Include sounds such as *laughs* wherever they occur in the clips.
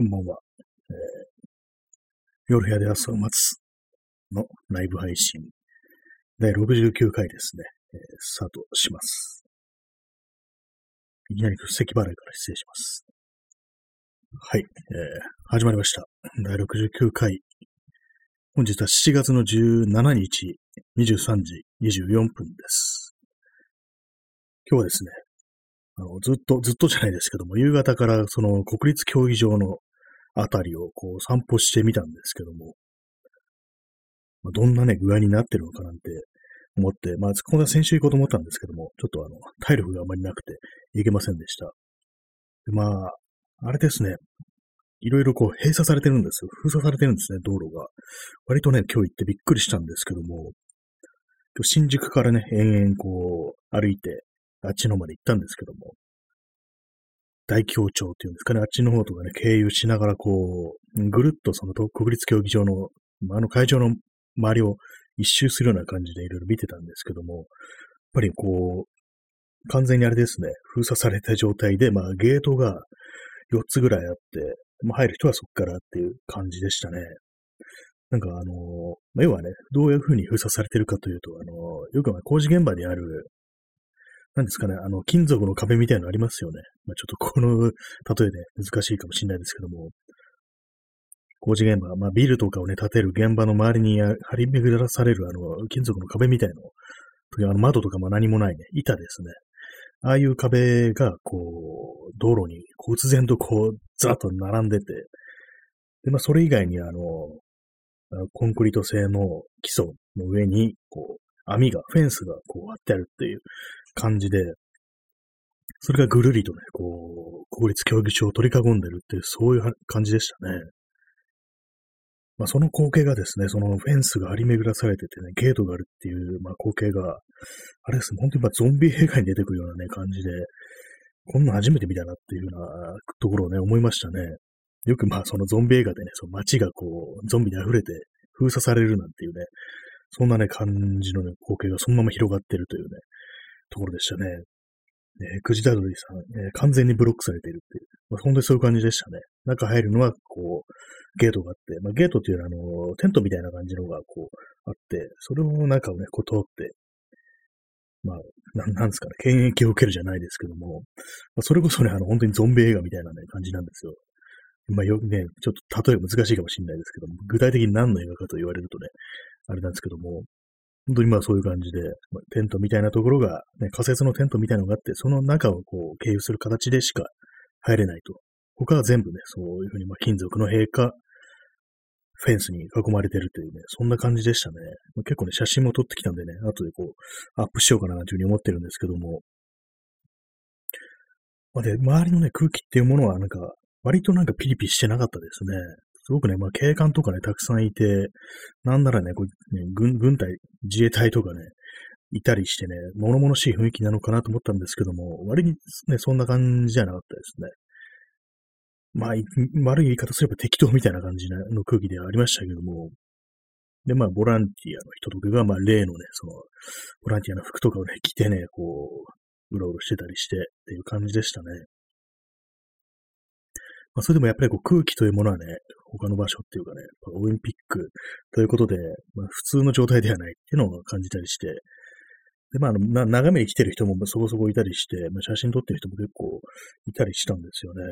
こんばんは。えー、夜部屋で朝を待つのライブ配信、第69回ですね、えー、スタートします。いきなり咳払いから失礼します。はい、えー、始まりました。第69回。本日は7月の17日、23時24分です。今日はですね、あのずっと、ずっとじゃないですけども、夕方からその国立競技場のあたりをこう散歩してみたんですけども、まあ、どんなね、具合になってるのかなんて思って、まあ、こんな先週行こうと思ったんですけども、ちょっとあの、体力があまりなくて行けませんでした。でまあ、あれですね、いろいろこう閉鎖されてるんですよ。封鎖されてるんですね、道路が。割とね、今日行ってびっくりしたんですけども、新宿からね、延々こう歩いて、あっちのまで行ったんですけども、大京町っていうんですかね、あっちの方とかね、経由しながらこう、ぐるっとその国立競技場の、あの会場の周りを一周するような感じでいろいろ見てたんですけども、やっぱりこう、完全にあれですね、封鎖された状態で、まあゲートが4つぐらいあって、まあ、入る人はそこからっていう感じでしたね。なんかあの、要はね、どういう風に封鎖されてるかというと、あの、よく工事現場にあるなんですかね、あの、金属の壁みたいなのありますよね。まあ、ちょっとこの *laughs* 例えで難しいかもしれないですけども、工事現場、まあ、ビルとかをね、建てる現場の周りに張り巡らされる、あの、金属の壁みたいなの、あの窓とかも何もないね、板ですね。ああいう壁が、こう、道路に、こう、突然とこう、ずらっと並んでて、で、まあ、それ以外に、あの、コンクリート製の基礎の上に、こう、網が、フェンスがこう張ってあるっていう。感じで、それがぐるりとね、こう、国立競技場を取り囲んでるっていう、そういう感じでしたね。まあ、その光景がですね、そのフェンスが張り巡らされててね、ゲートがあるっていう、まあ、光景が、あれですね、本当にまゾンビ映画に出てくるようなね、感じで、こんなん初めて見たなっていうようなところをね、思いましたね。よくまあそのゾンビ映画でね、その街がこう、ゾンビで溢れて封鎖されるなんていうね、そんなね、感じのね、光景がそのまま広がってるというね、ところでしたね。えー、くじだどりさん、えー、完全にブロックされているっていう。まあ、本当にそういう感じでしたね。中入るのは、こう、ゲートがあって、まあ、ゲートっていうのは、あの、テントみたいな感じのが、こう、あって、それを中をね、こう通って、まあ、なんなんですかね、検疫を受けるじゃないですけども、まあ、それこそね、あの、本当にゾンビ映画みたいなね、感じなんですよ。まあ、よくね、ちょっと例え難しいかもしれないですけども、具体的に何の映画かと言われるとね、あれなんですけども、本当にまあそういう感じで、テントみたいなところが、ね、仮設のテントみたいなのがあって、その中をこう経由する形でしか入れないと。他は全部ね、そういうふうにまあ金属の塀か、フェンスに囲まれてるというね、そんな感じでしたね。結構ね、写真も撮ってきたんでね、後でこう、アップしようかなというふうに思ってるんですけども。まあ、で、周りのね、空気っていうものはなんか、割となんかピリピリしてなかったですね。すごくね、まあ、警官とかね、たくさんいて、なんならね、こうね軍軍隊、自衛隊とかね、いたりしてね、物々しい雰囲気なのかなと思ったんですけども、割にね、そんな感じじゃなかったですね。まあ、悪い言い方すれば適当みたいな感じの空気ではありましたけども、で、まあ、ボランティアの人とかが、まあ、例のね、その、ボランティアの服とかをね、着てね、こう、うろうろしてたりしてっていう感じでしたね。まあ、それでもやっぱりこう空気というものはね、他の場所っていうかね、オリンピックということで、まあ、普通の状態ではないっていうのを感じたりして、で、まあ、な眺めに来てる人もそこそこいたりして、まあ、写真撮ってる人も結構いたりしたんですよね。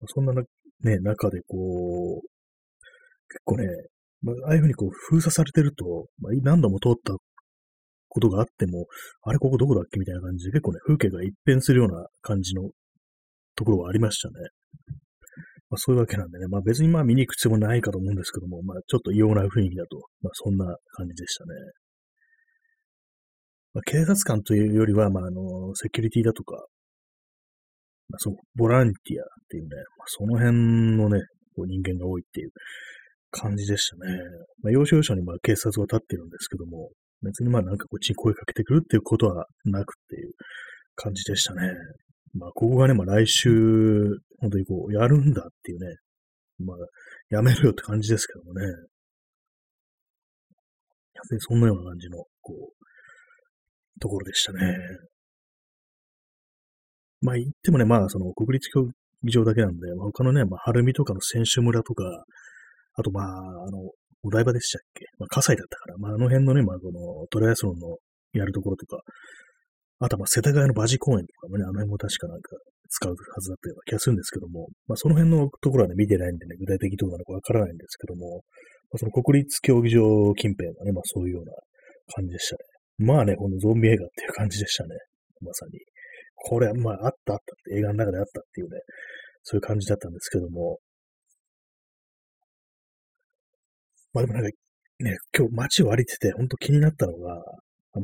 まあ、そんなね、中でこう、結構ね、まあ、ああいうふうにこう封鎖されてると、まあ、何度も通ったことがあっても、あれここどこだっけみたいな感じで結構ね、風景が一変するような感じのところはありましたね。まあ、そういうわけなんでね、まあ別にまあ見に行く必要もないかと思うんですけども、まあちょっと異様な雰囲気だと、まあそんな感じでしたね。まあ、警察官というよりは、まああの、セキュリティだとか、まあそう、ボランティアっていうね、まあ、その辺のね、こう人間が多いっていう感じでしたね。まあ要所要所にまあ警察が立ってるんですけども、別にまあなんかこっちに声かけてくるっていうことはなくっていう感じでしたね。まあ、ここがね、まあ来週、本当にこう、やるんだっていうね、まあ、やめるよって感じですけどもね。そんなような感じの、こう、ところでしたね。まあ言ってもね、まあその国立競技場だけなんで、まあ、他のね、まあ、晴海とかの選手村とか、あとまあ、あの、お台場でしたっけ？まあ、葛西だったから、まあ、あの辺のね、まあ、このトライアスロンのやるところとか、あとまあ、世田谷の馬事公園とかもね、あの辺も確かなんか使うはずだったような気がするんですけども、まあ、その辺のところはね、見てないんでね、具体的どうなのかわからないんですけども、まあ、その国立競技場近辺はね、まあ、そういうような感じでしたね。まあね、このゾンビ映画っていう感じでしたね。まさに。これ、まあ、あったあったって映画の中であったっていうね、そういう感じだったんですけども。まあでもなんか、ね、今日街を歩いてて、ほんと気になったのが、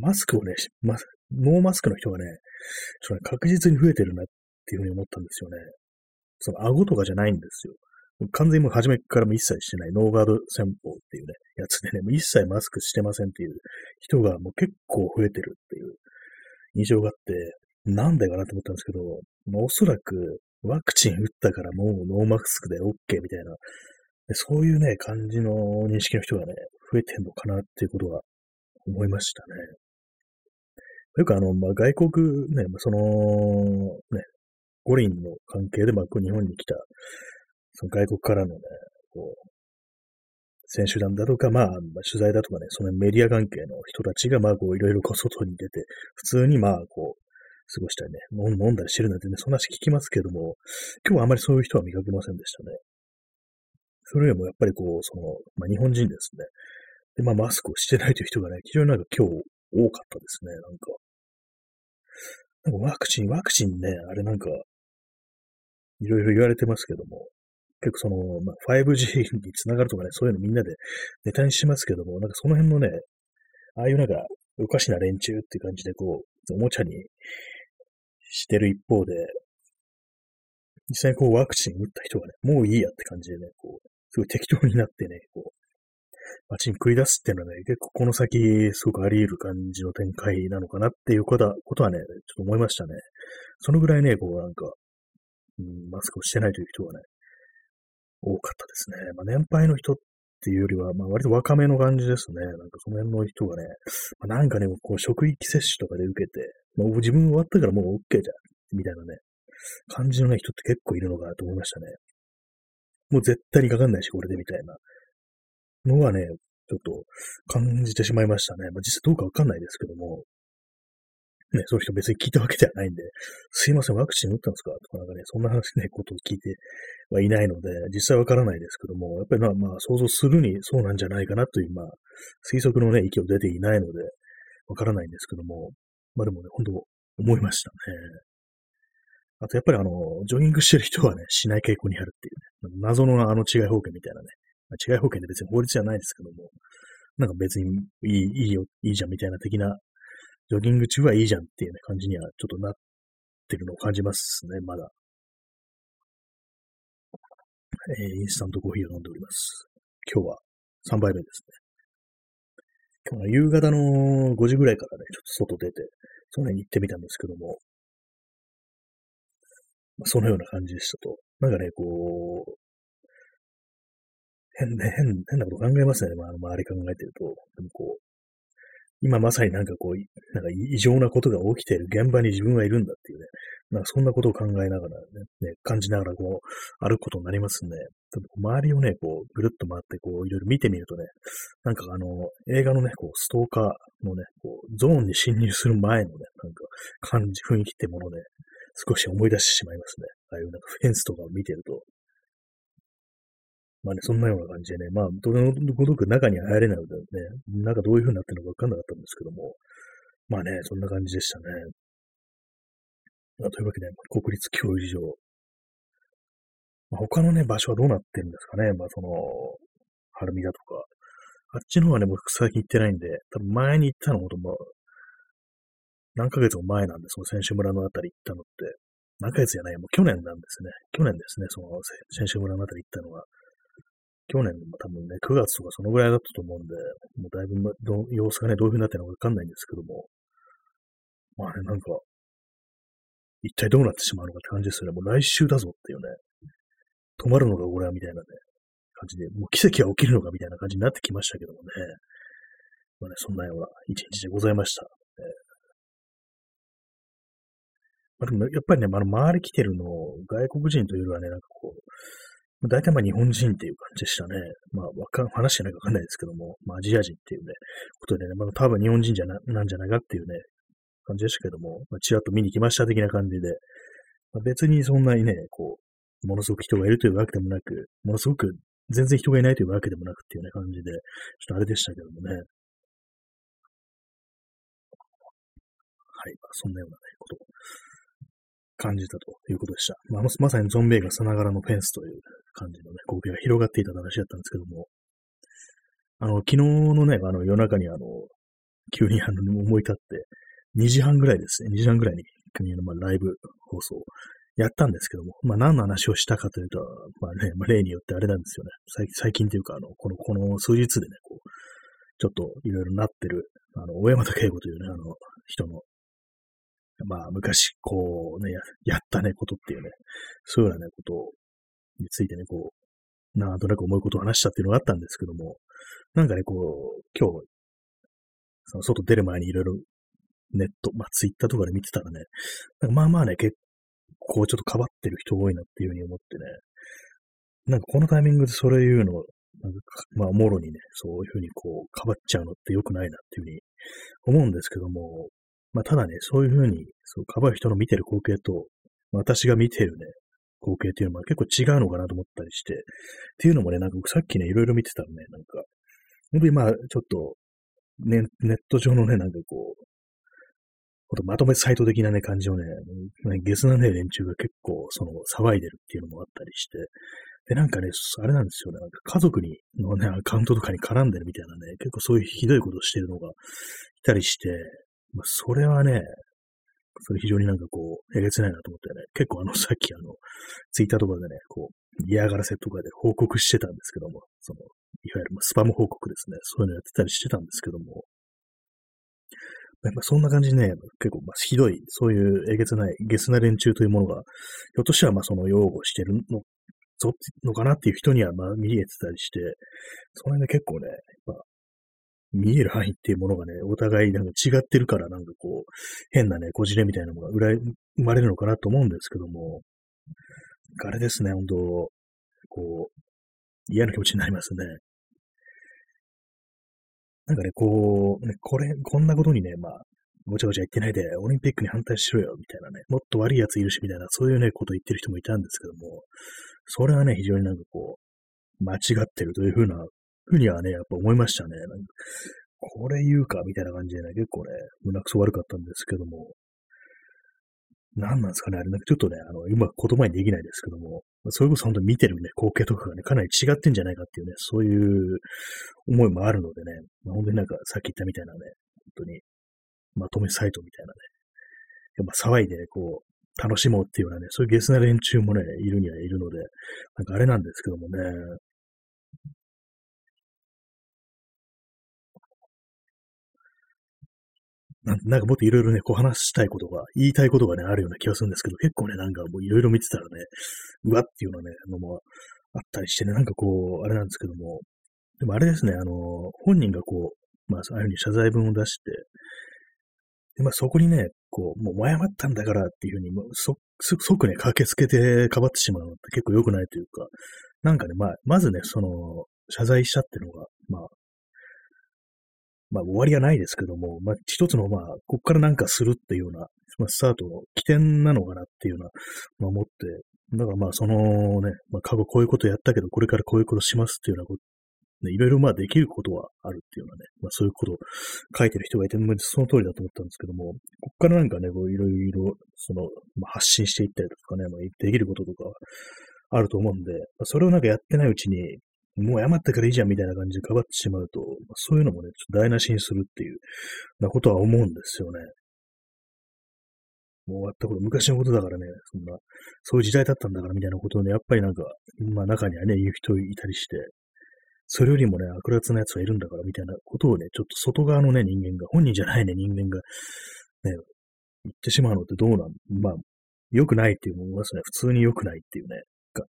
マスクをね、ま、ノーマスクの人がね、ちょっと確実に増えてるなっっていうふうに思ったんですよね。その顎とかじゃないんですよ。完全にもう初めからも一切してないノーガード戦法っていうね、やつでね、もう一切マスクしてませんっていう人がもう結構増えてるっていう印象があって、なんでかなと思ったんですけど、まあ、おそらくワクチン打ったからもうノーマスクで OK みたいな、そういうね、感じの認識の人がね、増えてんのかなっていうことは思いましたね。よくあの、まあ、外国ね、その、ね、五輪の関係で、まあ、こう日本に来た、その外国からのね、こう、選手団だとか、まあ、まあ、取材だとかね、そのメディア関係の人たちが、まあ、こう、いろいろこう、外に出て、普通に、まあ、こう、過ごしたりね、飲んだりしてるなんてね、そんな話聞きますけども、今日はあまりそういう人は見かけませんでしたね。それよりもやっぱりこう、その、まあ、日本人ですね。で、まあ、マスクをしてないという人がね、非常になんか今日多かったですね、なんか。なんかワクチン、ワクチンね、あれなんか、いろいろ言われてますけども、結構その、まあ、5G につながるとかね、そういうのみんなでネタにしますけども、なんかその辺のね、ああいうなんか、おかしな連中っていう感じでこう、おもちゃにしてる一方で、実際にこうワクチン打った人がね、もういいやって感じでね、こう、すごい適当になってね、こう、街に繰り出すっていうのはね、結構この先すごくあり得る感じの展開なのかなっていうことはね、ちょっと思いましたね。そのぐらいね、こうなんか、うん、マスクをしてないという人がね、多かったですね。まあ、年配の人っていうよりは、まあ、割と若めの感じですね。なんかその辺の人がね、まあ、なんかね、こう職域接種とかで受けて、まあ、自分終わったからもう OK じゃん、みたいなね、感じのね、人って結構いるのかなと思いましたね。もう絶対にかかんないし、これでみたいなのはね、ちょっと感じてしまいましたね。まあ、実際どうかわかんないですけども、ね、その人別に聞いたわけではないんで、すいません、ワクチン打ったんですかとかなんかね、そんな話ね、ことを聞いてはいないので、実際わからないですけども、やっぱりまあ、まあ、想像するにそうなんじゃないかなという、まあ、推測のね、意見を出ていないので、わからないんですけども、まあでもね、本当思いましたね。あとやっぱりあの、ジョギングしてる人はね、しない傾向にあるっていうね、謎のあの違い保険みたいなね、まあ、違い保険で別に法律じゃないですけども、なんか別にいいいいよ、いいじゃんみたいな的な、ジョギング中はいいじゃんっていうね、感じにはちょっとなってるのを感じますね、まだ。えー、インスタントコーヒーを飲んでおります。今日は3杯目ですね。今日は夕方の5時ぐらいからね、ちょっと外出て、その辺に行ってみたんですけども、まあ、そのような感じでしたと。なんかね、こう、変、変、変なこと考えますよね。まあ、周り考えてると。でもこう、今まさになんかこう、なんか異常なことが起きている現場に自分はいるんだっていうね、なんかそんなことを考えながらね、ね感じながらこう、歩くことになりますね。周りをね、こう、ぐるっと回ってこう、いろいろ見てみるとね、なんかあの、映画のね、こう、ストーカーのね、こう、ゾーンに侵入する前のね、なんか、感じ、雰囲気ってものをね、少し思い出してしまいますね。ああいうなんかフェンスとかを見てると。まあね、そんなような感じでね、まあ、どのごとく中に入れないのでね、中どういう風になってるのかわかんなかったんですけども、まあね、そんな感じでしたね。まあ、というわけで、国立競技場。まあ、他のね、場所はどうなってるんですかね。まあ、その、晴海だとか。あっちの方はね、僕最近行ってないんで、多分前に行ったのもとも、何ヶ月も前なんで、その選手村のあたり行ったのって、何ヶ月じゃない、もう去年なんですね。去年ですね、その選手村のあたり行ったのは。去年も多分ね、9月とかそのぐらいだったと思うんで、もうだいぶど様子がね、どういう風になってるのかわかんないんですけども、まあね、なんか、一体どうなってしまうのかって感じですよね。もう来週だぞっていうね、止まるのかこれはみたいなね、感じで、もう奇跡が起きるのかみたいな感じになってきましたけどもね。まあね、そんなような一日でございました。まあ、でもやっぱりね、あの、周り来てるの、外国人というよりはね、なんかこう、大体まあ日本人っていう感じでしたね。まあ、わかん、話してないかわかんないですけども、まあアジア人っていうね、ことでね、まあ多分日本人じゃな、なんじゃないかっていうね、感じでしたけども、まあ、ちらっと見に来ました的な感じで、まあ、別にそんなにね、こう、ものすごく人がいるというわけでもなく、ものすごく全然人がいないというわけでもなくっていうね、感じで、ちょっとあれでしたけどもね。はい、まあ、そんなようなね、こと感じたということでした。まあ、まさにゾンビ映画さながらのフェンスという感じのね、光景が広がっていた話だったんですけども、あの、昨日のね、あの、夜中にあの、急にあの、思い立って、2時半ぐらいですね、2時半ぐらいに、国のまあライブ放送をやったんですけども、まあ何の話をしたかというと、まあね、まあ、例によってあれなんですよね。最最近というか、あの、この、この数日でね、こう、ちょっといろいろなってる、あの、大山田圭吾というね、あの、人の、まあ昔、こうねや、やったね、ことっていうね、そういうようなね、ことについてね、こう、なんとなく思うことを話したっていうのがあったんですけども、なんかね、こう、今日、その外出る前にいろいろネット、まあツイッターとかで見てたらね、なんかまあまあね、結こうちょっとかばってる人多いなっていうふうに思ってね、なんかこのタイミングでそれ言うの、なんかまあ、もろにね、そういうふうにこう、かばっちゃうのって良くないなっていうふうに思うんですけども、まあ、ただね、そういうふうに、そう、かばう人の見てる光景と、私が見てるね、光景っていうのは結構違うのかなと思ったりして、っていうのもね、なんか僕さっきね、いろいろ見てたらね、なんか、本当にまあ、ちょっと、ね、ネット上のね、なんかこう、ほんとまとめサイト的なね、感じのね、ゲスなね、連中が結構、その、騒いでるっていうのもあったりして、で、なんかね、あれなんですよね、なんか家族に、のね、アカウントとかに絡んでるみたいなね、結構そういうひどいことをしてるのがいたりして、まあ、それはね、それ非常になんかこう、えげつないなと思ってね、結構あの、*laughs* さっきあの、ツイッターとかでね、こう、嫌がらせとかで報告してたんですけども、その、いわゆるスパム報告ですね、そういうのやってたりしてたんですけども、やっぱそんな感じでね、結構まあひどい、そういうえげつない、ゲスな連中というものが、ひょっとしたらまあその擁護してるの、ぞのかなっていう人にはまあ見えてたりして、その辺で結構ね、やっぱ見える範囲っていうものがね、お互いなんか違ってるからなんかこう、変なね、こじれみたいなのが生まれるのかなと思うんですけども、あれですね、本当こう、嫌な気持ちになりますね。なんかね、こう、ね、これ、こんなことにね、まあ、ごちゃごちゃ言ってないで、オリンピックに反対しろよ、みたいなね、もっと悪い奴いるし、みたいな、そういうね、こと言ってる人もいたんですけども、それはね、非常になんかこう、間違ってるというふうな、ふうにはね、やっぱ思いましたね。これ言うか、みたいな感じでね、結構ね、胸くそ悪かったんですけども、何なんですかね、あれ、なんかちょっとね、あの、今言葉にできないですけども、それこそ本当に見てるね、光景とかがね、かなり違ってんじゃないかっていうね、そういう思いもあるのでね、まあ、本当になんかさっき言ったみたいなね、本当にまとめサイトみたいなね、まあ、騒いで、こう、楽しもうっていうようなね、そういうゲスな連中もね、いるにはいるので、なんかあれなんですけどもね、なんかもっといろいろね、こう話したいことが、言いたいことがね、あるような気がするんですけど、結構ね、なんかもういろいろ見てたらね、うわっていうのね、のもあったりしてね、なんかこう、あれなんですけども、でもあれですね、あの、本人がこう、まあ、ああいうふうに謝罪文を出して、で、まあ、そこにね、こう、もう謝ったんだからっていうふうに、もうそ、即ね、駆けつけてかばってしまうのって結構良くないというか、なんかね、まあ、まずね、その、謝罪したっていうのが、まあ、まあ終わりはないですけども、まあ一つのまあ、こっからなんかするっていうような、まあ、スタートの起点なのかなっていうような、まあ思って、だからまあそのね、まあ過去こういうことやったけど、これからこういうことしますっていうようなこと、ね、いろいろまあできることはあるっていうようなね、まあそういうことを書いてる人がいて、その通りだと思ったんですけども、こっからなんかね、こういろいろ、その、まあ、発信していったりとかね、まあ、できることとかあると思うんで、まあ、それをなんかやってないうちに、もう謝ったからいいじゃんみたいな感じでかばってしまうと、そういうのもね、ちょっと台無しにするっていうなことは思うんですよね。もう終わったこと、昔のことだからね、そんな、そういう時代だったんだからみたいなことをね、やっぱりなんか、まあ中にはね、言う人いたりして、それよりもね、悪辣な奴がいるんだからみたいなことをね、ちょっと外側のね、人間が、本人じゃないね、人間が、ね、言ってしまうのってどうなんまあ、良くないっていう思いますね。普通に良くないっていうね、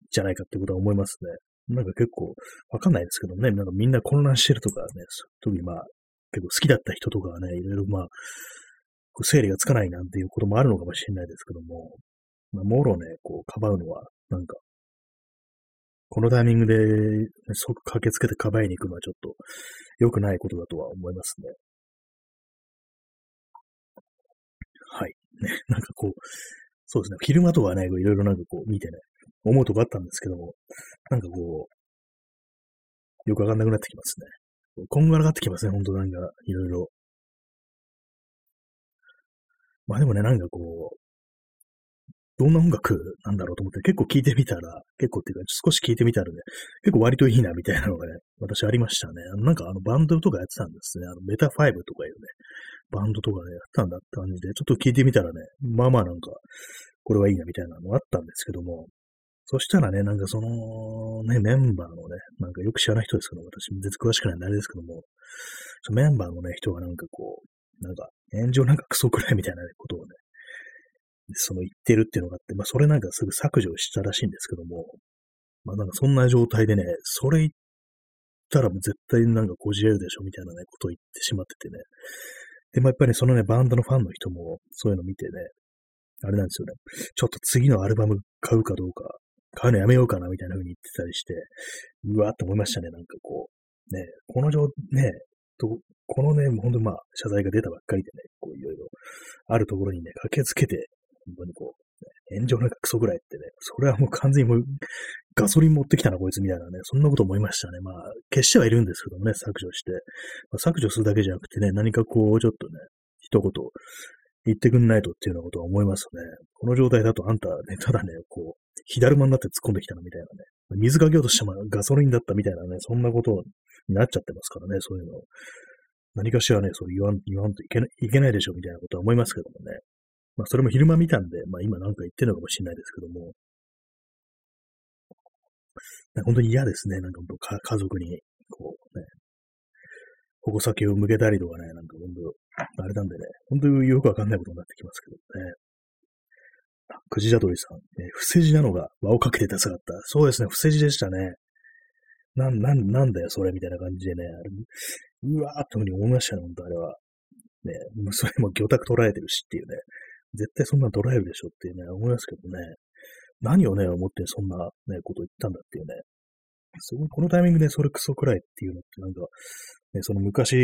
じゃないかってことは思いますね。なんか結構わかんないですけどね、なんかみんな混乱してるとかね、特にまあ、結構好きだった人とかはね、いろいろまあ、こう整理がつかないなんていうこともあるのかもしれないですけども、まあ、もろね、こう、かばうのは、なんか、このタイミングで即駆けつけてかばいに行くのはちょっと良くないことだとは思いますね。はい。ね、なんかこう、そうですね、昼間とかね、いろいろなんかこう見てね、思うとこあったんですけども、なんかこう、よくわかんなくなってきますね。こんがらがってきますね、ほんとなんか、いろいろ。まあでもね、なんかこう、どんな音楽なんだろうと思って結構聞いてみたら、結構っていうか少し聞いてみたらね、結構割といいなみたいなのがね、私ありましたね。なんかあのバンドとかやってたんですね。あのメタ5とかいうね、バンドとかね、やってたんだって感じで、ちょっと聞いてみたらね、まあまあなんか、これはいいなみたいなのがあったんですけども、そしたらね、なんかその、ね、メンバーのね、なんかよく知らない人ですけど、私全然詳しくないんであれですけども、メンバーのね、人がなんかこう、なんか炎上なんかクソくらいみたいなことをね、その言ってるっていうのがあって、まあそれなんかすぐ削除したらしいんですけども、まあなんかそんな状態でね、それ言ったらもう絶対なんかこじれるでしょみたいなね、ことを言ってしまっててね。で、まあやっぱりそのね、バンドのファンの人もそういうの見てね、あれなんですよね。ちょっと次のアルバム買うかどうか、買うのやめようかなみたいな風に言ってたりして、うわーって思いましたね、なんかこう。ね、この状、ね、と、このね、ほんとまあ、謝罪が出たばっかりでね、こういろいろあるところにね、駆けつけて、本当にこう、ね炎上なんかクソぐらいってね、それはもう完全にもうガソリン持ってきたな、こいつみたいなね、そんなこと思いましたね。まあ、消してはいるんですけどもね、削除して。まあ、削除するだけじゃなくてね、何かこう、ちょっとね、一言言ってくんないとっていうようなことは思いますね。この状態だとあんたね、ただね、こう、火だるまになって突っ込んできたなみたいなね。水かけようとしてもガソリンだったみたいなね、そんなことになっちゃってますからね、そういうの。何かしらね、そう言わん、言わんといけないいけないでしょうみたいなことは思いますけどもね。まあ、それも昼間見たんで、まあ、今なんか言ってるのかもしれないですけども、本当に嫌ですね。なんか本当家族に、こうね、矛先を向けたりとかね、なんか本当、あれなんでね、本当によくわかんないことになってきますけどね。くじじゃどりさん、えー、不正字なのが輪をかけて助かった。そうですね、不正字でしたね。なん、なん、なんだよ、それ、みたいな感じでね、うわーってふうに思いましたね、本当あれは。ね、それも魚拓捉えてるしっていうね、絶対そんな捉えるでしょっていうね、思いますけどね。何をね、思ってそんなね、こと言ったんだっていうね。すごい、このタイミングでそれクソくらいっていうのってなんか、ね、その昔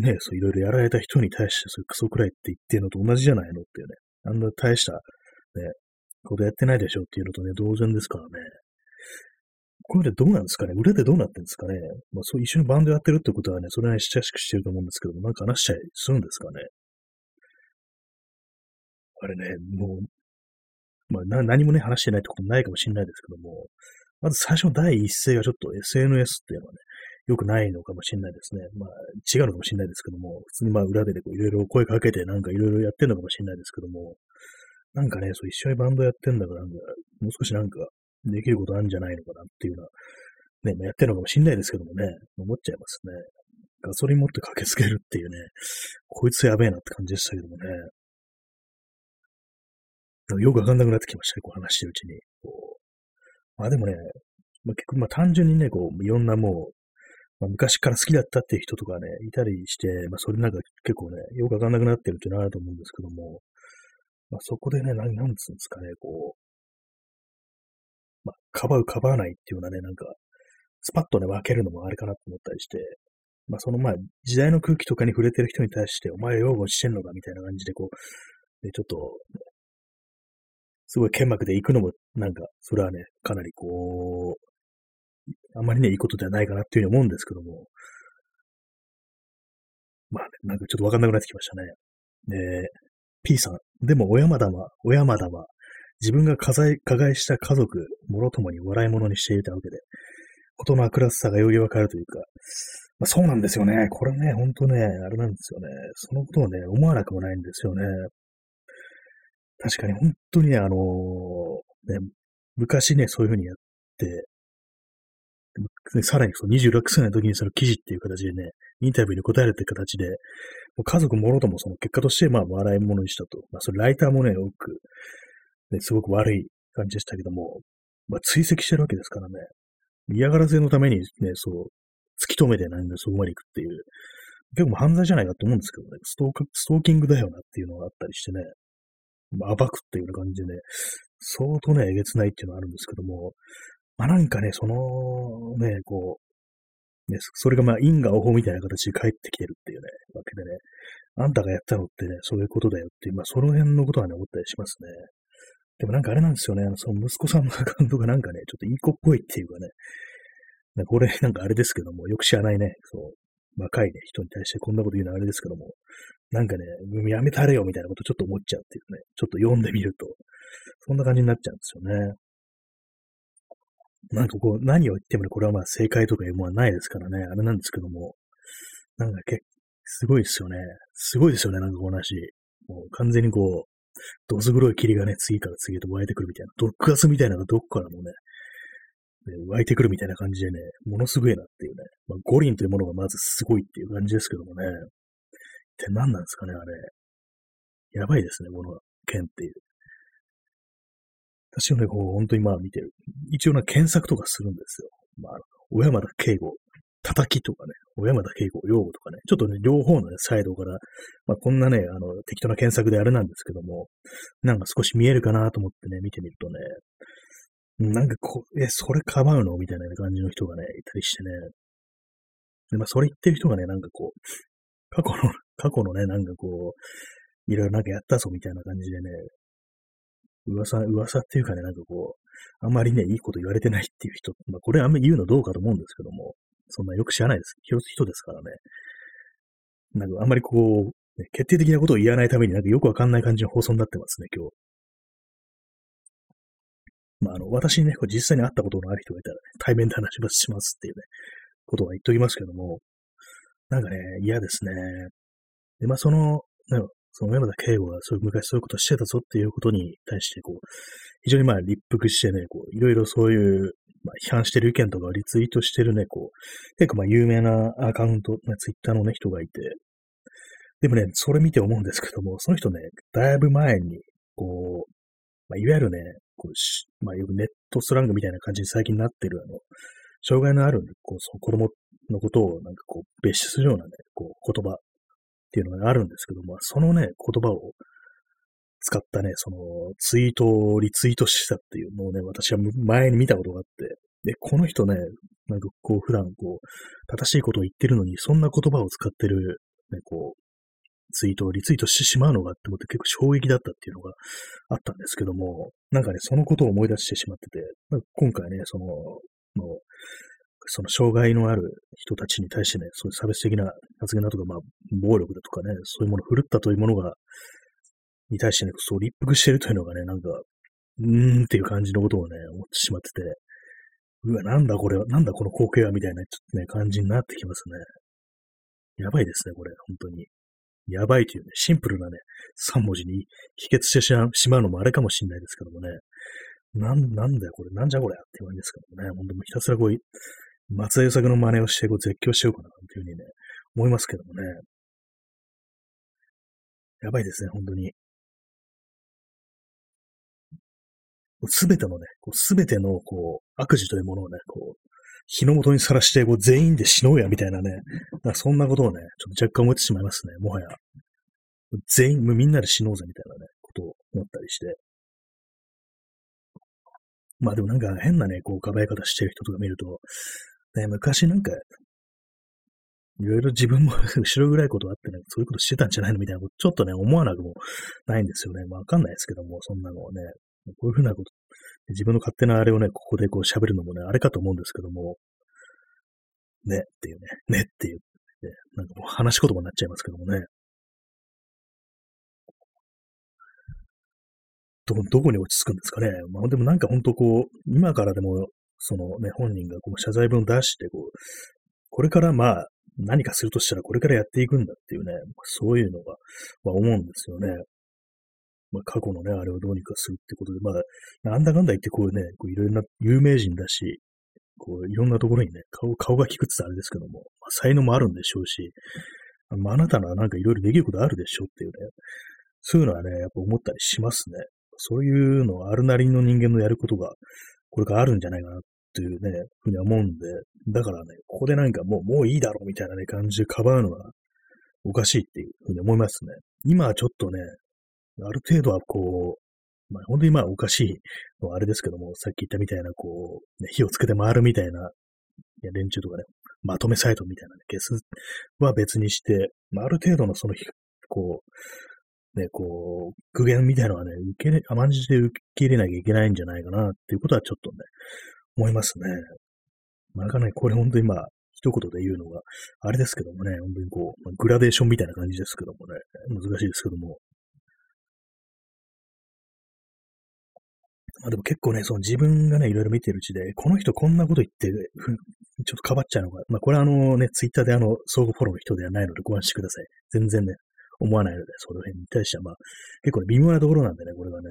ね、そういろいろやられた人に対してそれクソくらいって言ってるのと同じじゃないのっていうね。あんな大したね、ことやってないでしょっていうのとね、同然ですからね。これでどうなんですかね？裏でどうなってんですかね？まあそう一緒にバンドやってるってことはね、それなりに親しくしてると思うんですけども、なんか話しちゃいするんですかね？あれね、もう、まあな、何もね、話してないってことないかもしれないですけども、まず最初の第一声がちょっと SNS っていうのはね、良くないのかもしれないですね。まあ、違うのかもしれないですけども、普通にまあ裏でね、いろいろ声かけてなんかいろいろやってるのかもしれないですけども、なんかね、そう一緒にバンドやってんだから、なんか、もう少しなんかできることあるんじゃないのかなっていうような、ね、やってるのかもしれないですけどもね、思っちゃいますね。ガソリン持って駆けつけるっていうね、こいつやべえなって感じでしたけどもね。よくわかんなくなってきましたね、こう話してるうちに。こうまあでもね、まあ、結構まあ単純にね、こう、いろんなもう、まあ、昔から好きだったっていう人とかね、いたりして、まあそれなんか結構ね、よくわかんなくなってるっていうのはあると思うんですけども、まあそこでね、何、なんつうんですかね、こう、まあ、かばう、かばわないっていうようなね、なんか、スパッとね、分けるのもあれかなと思ったりして、まあそのまあ、時代の空気とかに触れてる人に対して、お前擁護してんのかみたいな感じで、こう、ね、ちょっと、すごい剣幕で行くのも、なんか、それはね、かなりこう、あんまりね、いいことではないかなっていうふうに思うんですけども、まあ、ね、なんかちょっとわかんなくなってきましたね。で、P さん、でも、小山田は、小山田は、自分が加害した家族、もろともに笑い物にしていたわけで、ことの悪らしさがよりわかるというか、まあ、そうなんですよね。これね、ほんとね、あれなんですよね。そのことをね、思わなくもないんですよね。確かに本当にね、あのー、ね、昔ね、そういうふうにやって、さらにその26歳の時にその記事っていう形でね、インタビューに答えるって形で、家族もろともその結果としてまあ笑い物にしたと。まあそれライターもね、多く、ね、すごく悪い感じでしたけども、まあ追跡してるわけですからね。嫌がらせのためにね、そう、突き止めてなんでそこまで行くっていう、結構犯罪じゃないかと思うんですけどね、ストーカストーキングだよなっていうのがあったりしてね、まあ、暴くっていうような感じでね、相当ね、えげつないっていうのがあるんですけども、まあなんかね、そのね、こう、ね、それがまあ因果応報みたいな形で返ってきてるっていうね、わけでね、あんたがやったのってね、そういうことだよっていう、まあその辺のことはね、思ったりしますね。でもなんかあれなんですよね、その息子さんのアカウントがなんかね、ちょっといい子っぽいっていうかね、なんかこれなんかあれですけども、よく知らないね、そう、若いね、人に対してこんなこと言うのはあれですけども、なんかね、やめたれよみたいなことちょっと思っちゃうっていうね、ちょっと読んでみると、そんな感じになっちゃうんですよね。なんかこう、何を言ってもね、これはまあ正解とかいうものはないですからね、あれなんですけども、なんかけ、すごいですよね。すごいですよね、なんかこの話。もう完全にこう、どす黒い霧がね、次から次へと湧いてくるみたいな、毒ガスみたいなのがどこからもね、湧いてくるみたいな感じでね、ものすごいなっていうね、まあ、五輪というものがまずすごいっていう感じですけどもね、一体何なんですかね、あれ。やばいですね、この剣っていう。私はね、こう、本当にまあ見てる。一応ね、検索とかするんですよ。まあ、小山田敬吾、叩きとかね、小山田敬吾、用語とかね、ちょっとね、両方のね、サイドから、まあこんなね、あの、適当な検索であれなんですけども、なんか少し見えるかなと思ってね、見てみるとね、なんかこう、え、それかばうの？みたいな感じの人がね、いたりしてね。で、まあそれ言ってる人がね、なんかこう、過去の、過去のね、なんかこう、いろいろなんかやったぞみたいな感じでね、噂、噂っていうかね、なんかこう、あんまりね、いいこと言われてないっていう人、まあ、これあんまり言うのどうかと思うんですけども、そんなよく知らないです。人ですからね。なんかあんまりこう、ね、決定的なことを言わないためになんかよくわかんない感じの放送になってますね、今日。まあ、あの、私にね、こう実際に会ったことのある人がいたら、ね、対面で話しますっていうね、ことは言っておきますけども、なんかね、嫌ですね。で、まあ、その、その山田圭吾がそういう昔そういうことしてたぞっていうことに対して、こう、非常にまあ立腹してね、こう、いろいろそういう、まあ、批判してる意見とかをリツイートしてるね、こう、結構まあ有名なアカウント、ね、ツイッターのね、人がいて、でもね、それ見て思うんですけども、その人ね、だいぶ前に、こう、まあ、いわゆるね、こうまあ、よくネットスラングみたいな感じに最近なってる、あの、障害のある、こう、その子供のことをなんかこう、別視するようなね、こう、言葉っていうのがあるんですけども、そのね、言葉を使ったね、そのツイートをリツイートしたっていうのをね、私は前に見たことがあって、で、この人ね、なんかこう普段こう、正しいことを言ってるのに、そんな言葉を使ってる、ね、こう、ツイートをリツイートしてしまうのがって思って結構衝撃だったっていうのがあったんですけども、なんかね、そのことを思い出してしまってて、今回ね、その、のその障害のある人たちに対してね、そういう差別的な発言だとか、まあ、暴力だとかね、そういうものを振るったというものが、に対してね、そう立腹してるというのがね、なんか、うーんっていう感じのことをね、思ってしまってて、うわ、なんだこれは、なんだこの光景は、みたいな、ちょっとね、感じになってきますね。やばいですね、これ、本当に。やばいというね、シンプルなね、3文字に秘訣してしまうのもあれかもしれないですけどもね。なん、なんだよ、これ、なんじゃこれって感じですけどもね。本当もひたすらこう、松田優作の真似をしてこう絶叫しようかな、というふうにね、思いますけどもね。やばいですね、本当に。すべてのね、すべての、こう、悪事というものをね、こう、日の元にさらして、こう、全員で死のうや、みたいなね、なそんなことをね、ちょっと若干思ってしまいますね、もはや。全員、みんなで死のうぜ、みたいなね、ことを思ったりして。まあでもなんか変なね、こう、かばい方してる人とか見ると、ね、昔なんか、いろいろ自分も *laughs* 後ろぐらいことあってね、そういうことしてたんじゃないのみたいなこと、ちょっとね、思わなくもないんですよね。まあわかんないですけども、そんなのをね、こういうふうなこと、自分の勝手なあれをね、ここでこう喋るのもね、あれかと思うんですけども、ねっていうね、ねっていう、ね、なんかもう話し言葉になっちゃいますけどもね。ど、どこに落ち着くんですかね。まあでもなんか本当こう、今からでもそのね、本人がこう謝罪文を出して、こう、これからまあ、何かするとしたらこれからやっていくんだっていうね、そういうのが、まあ思うんですよね。まあ過去のね、あれをどうにかするってことで、まあ、なんだかんだ言ってこうね、こういろいろな有名人だし、こういろんなところにね、顔、顔が利くってあれですけども、まあ、才能もあるんでしょうし、まあ、あなたのはなんかいろいろできることあるでしょうっていうね、そういうのはね、やっぱ思ったりしますね。そういうのはあるなりの人間のやることが、これからあるんじゃないかなっていうね、ふうに思うんで、だからね、ここでなんかもう、もういいだろうみたいなね、感じでかばうのは、おかしいっていうふうに思いますね。今はちょっとね、ある程度はこう、まあ本当にまあおかしいのはあれですけども、さっき言ったみたいなこう、ね、火をつけて回るみたいな、いや連中とかね、まとめサイトみたいな、ね、ゲスは別にして、まあ、ある程度のその、こう、ね、こう、苦言みたいなのはね、受けれ、甘んじて受け入れなきゃいけないんじゃないかなっていうことはちょっとね、思いますね。なかなかこれ本当にまあ、一言で言うのが、あれですけどもね、本当にこう、グラデーションみたいな感じですけどもね、難しいですけども。まあでも結構ね、その自分がね、いろいろ見てるうちで、この人こんなこと言って、ちょっとかばっちゃうのが、まあこれはあのね、ツイッターであの、相互フォローの人ではないのでご安心ください。全然ね、思わないので、その辺に対してはまあ、結構ね、微妙なところなんでね、これはね、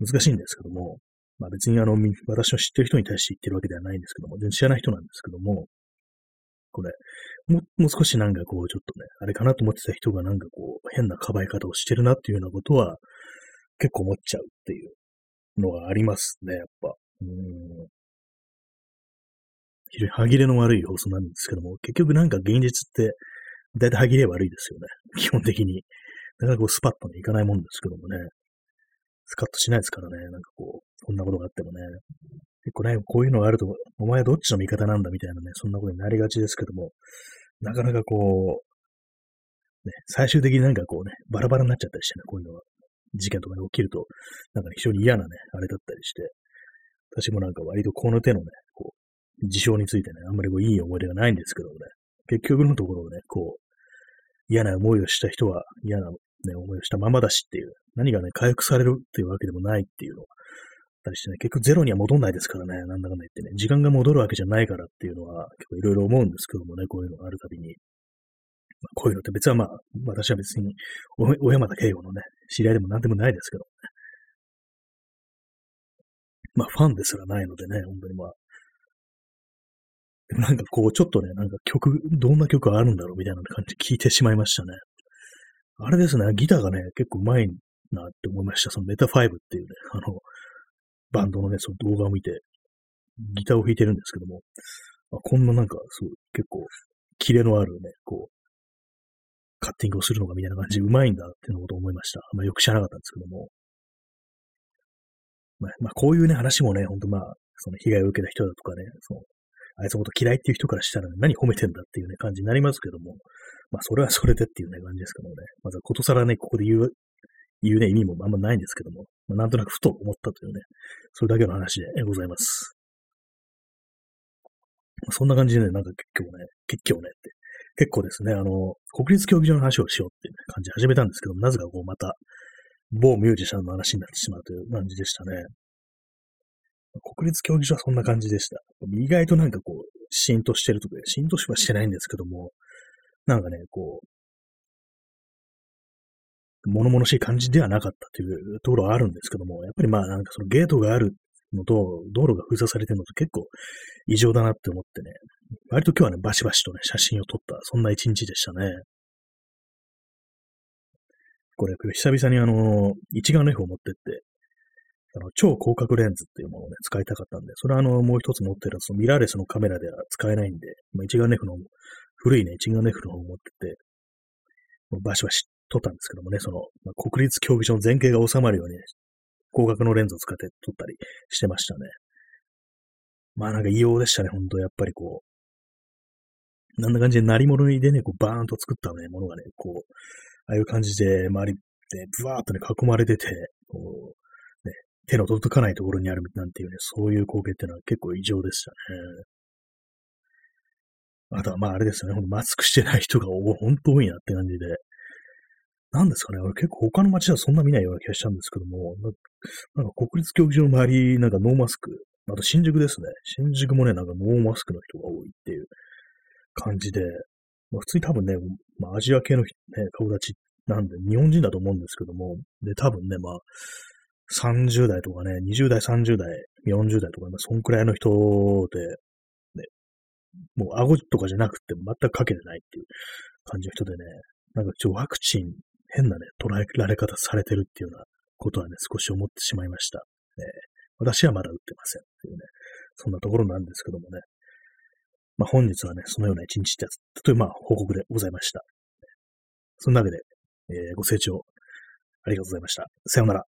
難しいんですけども、まあ別にあの、私の知ってる人に対して言ってるわけではないんですけども、全然知らない人なんですけども、これ、ももう少しなんかこう、ちょっとね、あれかなと思ってた人がなんかこう、変なかばい方をしてるなっていうようなことは、結構思っちゃうっていうのがありますね、やっぱ。うん。非常に歯切れの悪い要素なんですけども、結局なんか現実って、だいたい歯切れ悪いですよね。*laughs* 基本的に。なかなかこうスパッとね、いかないもんですけどもね。スカッとしないですからね。なんかこう、こんなことがあってもね。結構ね、こういうのがあると、お前はどっちの味方なんだみたいなね、そんなことになりがちですけども、なかなかこう、ね、最終的になんかこうね、バラバラになっちゃったりしてね、こういうのは、事件とかで起きると、なんか、非常に嫌なね、あれだったりして、私もなんか割とこの手のね、こう、事象についてね、あんまりこういい思い出がないんですけどもね、結局のところね、こう、嫌な思いをした人は嫌な、ね、思いをしたままだしっていう、何がね、回復されるっていうわけでもないっていうのは、たりしてね、結局ゼロには戻んないですからね、なんだかんだ言ってね、時間が戻るわけじゃないからっていうのは結構いろいろ思うんですけどもね、こういうのがあるたびに。まあ、こういうのって別はまあ、私は別に、小山田圭吾のね、知り合いでも何でもないですけどね。まあ、ファンですらないのでね、本当にまあ。なんかこう、ちょっとね、なんか曲、どんな曲あるんだろうみたいな感じで聞いてしまいましたね。あれですね、ギターがね、結構上手いなって思いました。そのメタ5っていうね、あの、バンドのね、その動画を見て、ギターを弾いてるんですけども、あこんななんか、そう、結構、キレのあるね、こう、カッティングをするのかみたいな感じでうまいんだっていうのことを思いました。まあ、よく知らなかったんですけども。まあ、まあ、こういうね、話もね、ほんとまあ、その被害を受けた人だとかね、その、あいつのこと嫌いっていう人からしたら、ね、何褒めてんだっていうね、感じになりますけども、まあ、それはそれでっていうね、感じですけどもね、まずことさらね、ここで言ういうね、意味もあんまないんですけども、まあ、なんとなくふと思ったというね、それだけの話でございます。そんな感じでね、なんか結構ね、結構ねって、結構ですね、あの、国立競技場の話をしようっていう、感じで始めたんですけども、なぜかこうまた、某ミュージシャンの話になってしまうという感じでしたね。国立競技場はそんな感じでした。意外となんかこう、シーンとしてるとか、シーンとしはしてないんですけども、なんかね、こう、物々しい感じではなかったというところはあるんですけども、やっぱりまあなんかそのゲートがあるのと、道路が封鎖されてるのと結構異常だなって思ってね、割と今日はね、バシバシとね、写真を撮った、そんな一日でしたね。これ、久々にあの、一眼レフを持ってって、あの、超広角レンズっていうものをね、使いたかったんで、それはあの、もう一つ持ってる、そのミラーレスのカメラでは使えないんで、まあ、一眼レフの、古いね、一眼レフの方を持ってて、バシバシ撮ったんですけどもね、その、まあ、国立競技場の前景が収まるように、広角のレンズを使って撮ったりしてましたね。まあなんか異様でしたね、ほんと、やっぱりこう、なんな感じで鳴り物でね、こうバーンと作ったね、ものがね、こう、ああいう感じで周りでブワーっとね、囲まれてて、こう、手の届かないところにあるなんていうね、そういう光景っていうのは結構異常でしたね。あとはまああれですよね、マスクしてない人が本当多いなって感じで、なんですかね、俺結構他の街ではそんな見ないような気がしたんですけども、なんか国立競技場の周り、なんかノーマスク、あと新宿ですね。新宿もね、なんかノーマスクの人が多いっていう感じで、まあ、普通に多分ね、まあ、アジア系の、ね、顔立ちなんで、日本人だと思うんですけども、で、多分ね、まあ、30代とかね、20代、30代、40代とか、ま、そんくらいの人で、ね、もう顎とかじゃなくて全くかけてないっていう感じの人でね、なんかちょ、ワクチン変なね、捉えられ方されてるっていうようなことはね、少し思ってしまいました。えー、私はまだ打ってません。というね、そんなところなんですけどもね。まあ本日はね、そのような一日だという、まあ報告でございました。そんなわけで、えーご清聴ありがとうございました。さようなら。